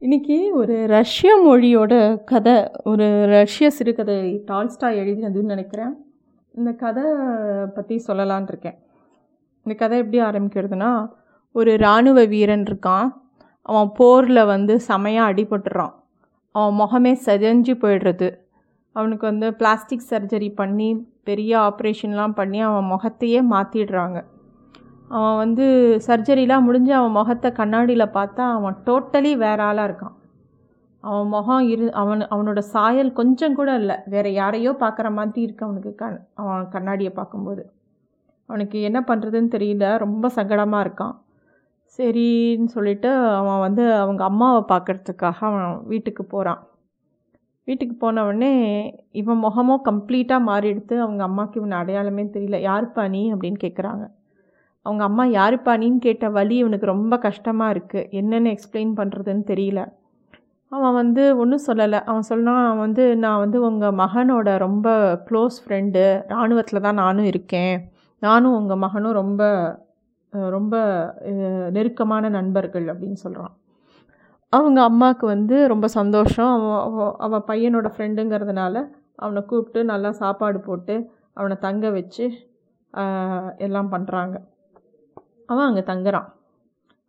இன்னைக்கு ஒரு ரஷ்ய மொழியோட கதை ஒரு ரஷ்ய சிறுகதை டால்ஸ்டாய் எழுதினதுன்னு நினைக்கிறேன். இந்த கதை பற்றி சொல்லலான் இருக்கேன். இந்த கதை எப்படி ஆரம்பிக்கிறதுனா ஒரு இராணுவ வீரன் இருக்கான். அவன் போரில் வந்து செமையாக அடிபட்டுறான். அவன் முகமே செதஞ்சு போயிடுறது. அவனுக்கு வந்து பிளாஸ்டிக் சர்ஜரி பண்ணி பெரிய ஆப்ரேஷன்லாம் பண்ணி அவன் முகத்தையே மாற்றிடுறாங்க அவன் வந்து சர்ஜரிலாம் முடிஞ்சு அவன் முகத்தை கண்ணாடியில் பார்த்தா அவன் டோட்டலி வேற ஆளாக இருக்கான். அவன் முகம் இரு அவன் அவனோட சாயல் கொஞ்சம் கூட இல்லை. வேறு யாரையோ பார்க்குற மாதிரி இருக்கு அவனுக்கு கண் அவன் கண்ணாடியை பார்க்கும்போது. அவனுக்கு என்ன பண்ணுறதுன்னு தெரியல. ரொம்ப சங்கடமாக இருக்கான். சரின்னு சொல்லிட்டு அவன் வந்து அவங்க அம்மாவை பார்க்குறதுக்காக அவன் வீட்டுக்கு போகிறான் வீட்டுக்கு போனவுடனே இவன் முகமும் கம்ப்ளீட்டாக மாறிடுத்து அவங்க அம்மாவுக்கு இவன் அடையாளமே தெரியல. யாருப்பா நீ? அப்படின்னு கேட்குறாங்க அவங்க அம்மா யாருப்பா நீன்னு கேட்ட வழி இவனுக்கு ரொம்ப கஷ்டமாக இருக்குது என்னென்னு எக்ஸ்பிளைன் பண்ணுறதுன்னு தெரியல. அவன் வந்து ஒன்றும் சொல்லலை. அவன் சொன்னான் அவன் வந்து நான் வந்து உங்கள் மகனோட ரொம்ப க்ளோஸ் ஃப்ரெண்டு இராணுவத்தில் தான் நானும் இருக்கேன். நானும் உங்கள் மகனும் ரொம்ப ரொம்ப நெருக்கமான நண்பர்கள் அப்படின்னு சொல்கிறான் அவங்க அம்மாவுக்கு வந்து ரொம்ப சந்தோஷம். அவன் அவன் பையனோட ஃப்ரெண்டுங்கிறதுனால அவனை கூப்பிட்டு நல்லா சாப்பாடு போட்டு அவனை தங்க வச்சு எல்லாம் பண்ணுறாங்க அவன் அங்கே தங்குறான்.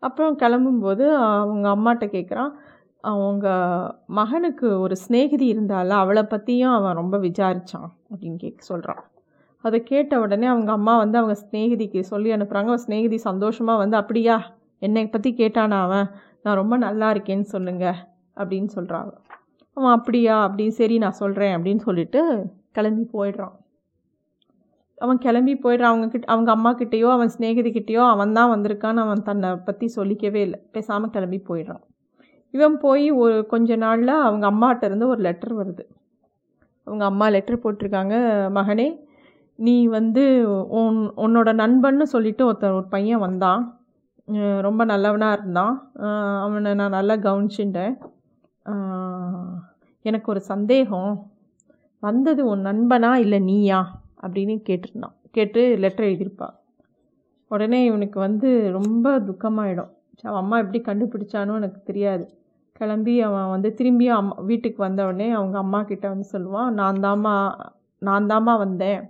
அப்புறம் கிளம்பும்போது அவங்க அம்மாட்ட கேட்குறான் அவங்க மகனுக்கு ஒரு ஸ்நேகிதி இருந்தால அவளை பற்றியும் அவன் ரொம்ப விசாரித்தான் அப்படின்னு கேட்க சொல்கிறான் அதை கேட்ட உடனே அவங்க அம்மா வந்து அவங்க ஸ்நேகிதிக்கு சொல்லி அனுப்புகிறாங்க அவன் ஸ்நேகிதி சந்தோஷமாக வந்து அப்படியா என்னை பற்றி கேட்டானா அவன்? நான் ரொம்ப நல்லா இருக்கேன்னு சொல்லுங்க அப்படின்னு சொல்கிறாங்க அவன் அப்படியா அப்படின்னு சரி நான் சொல்கிறேன் அப்படின்னு சொல்லிட்டு கிளம்பி போயிடுறான். அவன் கிளம்பி போயிடுறான் அவங்க கிட்ட அவங்க அம்மா கிட்டேயோ அவன் ஸ்நேகிதிக்கிட்டேயோ அவன் தான் வந்திருக்கான்னு அவன் தன்னை பற்றி சொல்லிக்கவே இல்லை. பேசாமல் கிளம்பி போயிடுறான். இவன் போய் ஒரு கொஞ்ச நாளில் அவங்க அம்மாட்ட இருந்து ஒரு லெட்டர் வருது. அவங்க அம்மா லெட்டர் போட்டிருக்காங்க. மகனே நீ வந்து உன் உன்னோட நண்பன்னு சொல்லிட்டு ஒருத்தர் ஒரு பையன் வந்தான். ரொம்ப நல்லவனாக இருந்தான். அவனை நான் நல்லா கவனிச்சுட்டேன். எனக்கு ஒரு சந்தேகம். வந்தது உன் நண்பனா இல்லை நீயா? அப்படின்னு கேட்டிருந்தான். கேட்டு லெட்டர் எழுதியிருப்பாள் உடனே இவனுக்கு வந்து ரொம்ப துக்கமாயிடும். அவன் அம்மா எப்படி கண்டுபிடிச்சானோ எனக்கு தெரியாது. கிளம்பி அவன் வந்து திரும்பியும் அம்மா வீட்டுக்கு வந்தவுடனே அவங்க அம்மா கிட்ட வந்து சொல்லுவான் நான் தாம்மா நான் தாம்மா வந்தேன்.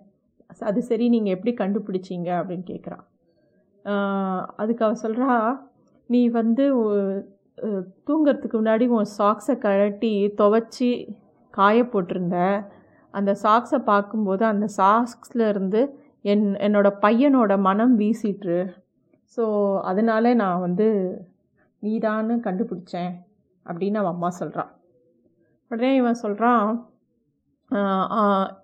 அது சரி நீங்கள் எப்படி கண்டுபிடிச்சிங்க? அப்படின்னு கேட்குறான் அதுக்கு அவன் சொல்கிறா நீ வந்து தூங்கிறதுக்கு முன்னாடி உன் சாக்ஸை கழட்டி துவச்சி காய போட்டிருந்த. அந்த சாக்ஸை பார்க்கும்போது அந்த சாக்ஸில் இருந்து என் என்னோடய பையனோட மனம் வீசிட்டு ஸோ அதனால நான் வந்து நீதான்னு கண்டுபிடிச்சேன் அப்படின்னு அவன் அம்மா சொல்கிறான் உடனே இவன் சொல்கிறான்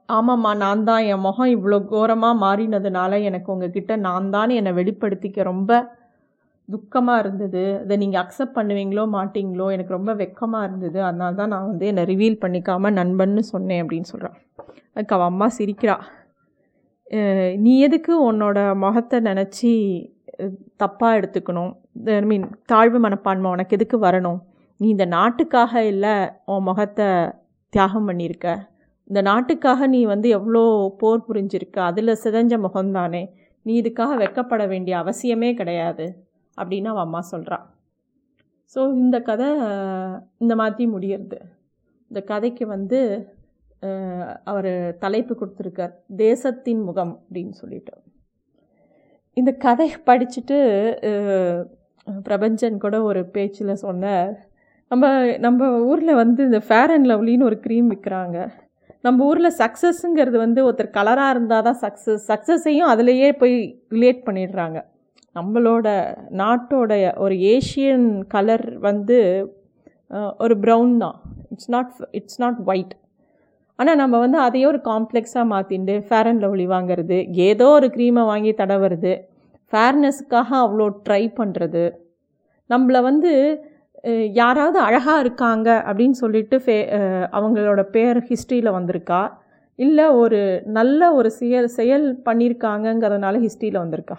ஆமாம்மா நான் தான் என் முகம் இவ்வளோ கோரமாக மாறினதுனால எனக்கு உங்ககிட்ட நான் தான் என்னை வெளிப்படுத்திக்க ரொம்ப துக்கமாக இருந்தது. அதை நீங்கள் அக்செப்ட் பண்ணுவீங்களோ மாட்டிங்களோ எனக்கு ரொம்ப வெக்கமாக இருந்தது. அதனால தான் நான் வந்து என்னை ரிவீல் பண்ணிக்காமல் நண்பன்னு சொன்னேன் அப்படின்னு சொல்கிறான் அதுக்கு அவள் அம்மா சிரிக்கிறா. நீ எதுக்கு உன்னோட முகத்தை நினச்சி தப்பாக எடுத்துக்கணும்? ஐ மீன் தாழ்வு மனப்பான்மை உனக்கு எதுக்கு வரணும்? நீ இந்த நாட்டுக்காக இல்லை உன் முகத்தை தியாகம் பண்ணியிருக்க. இந்த நாட்டுக்காக நீ வந்து எவ்வளோ போர் புரிஞ்சிருக்க. அதில் சிதஞ்ச முகம்தானே. நீ இதுக்காக வெக்கப்பட வேண்டிய அவசியமே கிடையாது. அப்படின்னு அவன் அம்மா சொல்கிறான் ஸோ இந்த கதை இந்த மாதிரி முடியறது. இந்த கதைக்கு வந்து அவர் தலைப்பு கொடுத்துருக்கார். தேசத்தின் முகம் அப்படின்னு சொல்லிட்டு. இந்த கதை படிச்சுட்டு பிரபஞ்சன் கூட ஒரு பேச்சில் சொன்னார். நம்ம நம்ம ஊரில் வந்து இந்த ஃபேர் அண்ட் லவ்லின்னு ஒரு க்ரீம் விற்கிறாங்க நம்ம ஊரில் சக்ஸஸ்ஸுங்கிறது வந்து ஒருத்தர் கலராக இருந்தால் தான் சக்ஸஸ் சக்ஸஸையும் அதிலையே போய் ரிலேட் பண்ணிடுறாங்க. நம்மளோட நாட்டோடைய ஒரு ஏஷியன் கலர் வந்து ஒரு ப்ரௌன் தான். It's not it's not white ஆனால் நம்ம வந்து அதையே ஒரு காம்ப்ளெக்ஸாக மாற்றிண்டு ஃபேர் அண்ட் லவ்லி வாங்கிறது ஏதோ ஒரு க்ரீமை வாங்கி தடவுறது ஃபேர்னஸுக்காக அவ்வளோ ட்ரை பண்ணுறது நம்மளை வந்து யாராவது அழகாக இருக்காங்க அப்படின்னு சொல்லிட்டு ஃபே அவங்களோட பேர் ஹிஸ்ட்ரியில் வந்திருக்கா? இல்லை ஒரு நல்ல ஒரு செயல் செயல் பண்ணியிருக்காங்கங்கிறதுனால ஹிஸ்ட்ரியில் வந்திருக்கா?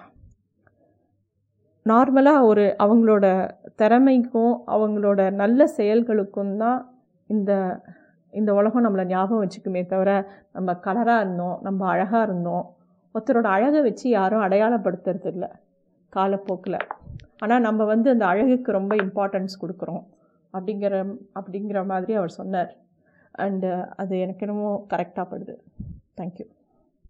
நார்மலாக ஒரு அவங்களோட திறமைக்கும் அவங்களோட நல்ல செயல்களுக்கும் தான் இந்த இந்த உலகம் நம்மளை ஞாபகம் வச்சுக்குமே தவிர நம்ம கலராக இருந்தோம் நம்ம அழகாக இருந்தோம். ஒருத்தரோட அழகை வச்சு யாரும் அடையாளப்படுத்துறது இல்லை காலப்போக்கில். ஆனால் நம்ம வந்து அந்த அழகுக்கு ரொம்ப இம்பார்ட்டன்ஸ் கொடுக்குறோம். அப்படிங்கிற அப்படிங்கிற மாதிரி அவர் சொன்னார். அண்டு அது எனக்கு என்னமோ கரெக்டாக படுது. தேங்க்யூ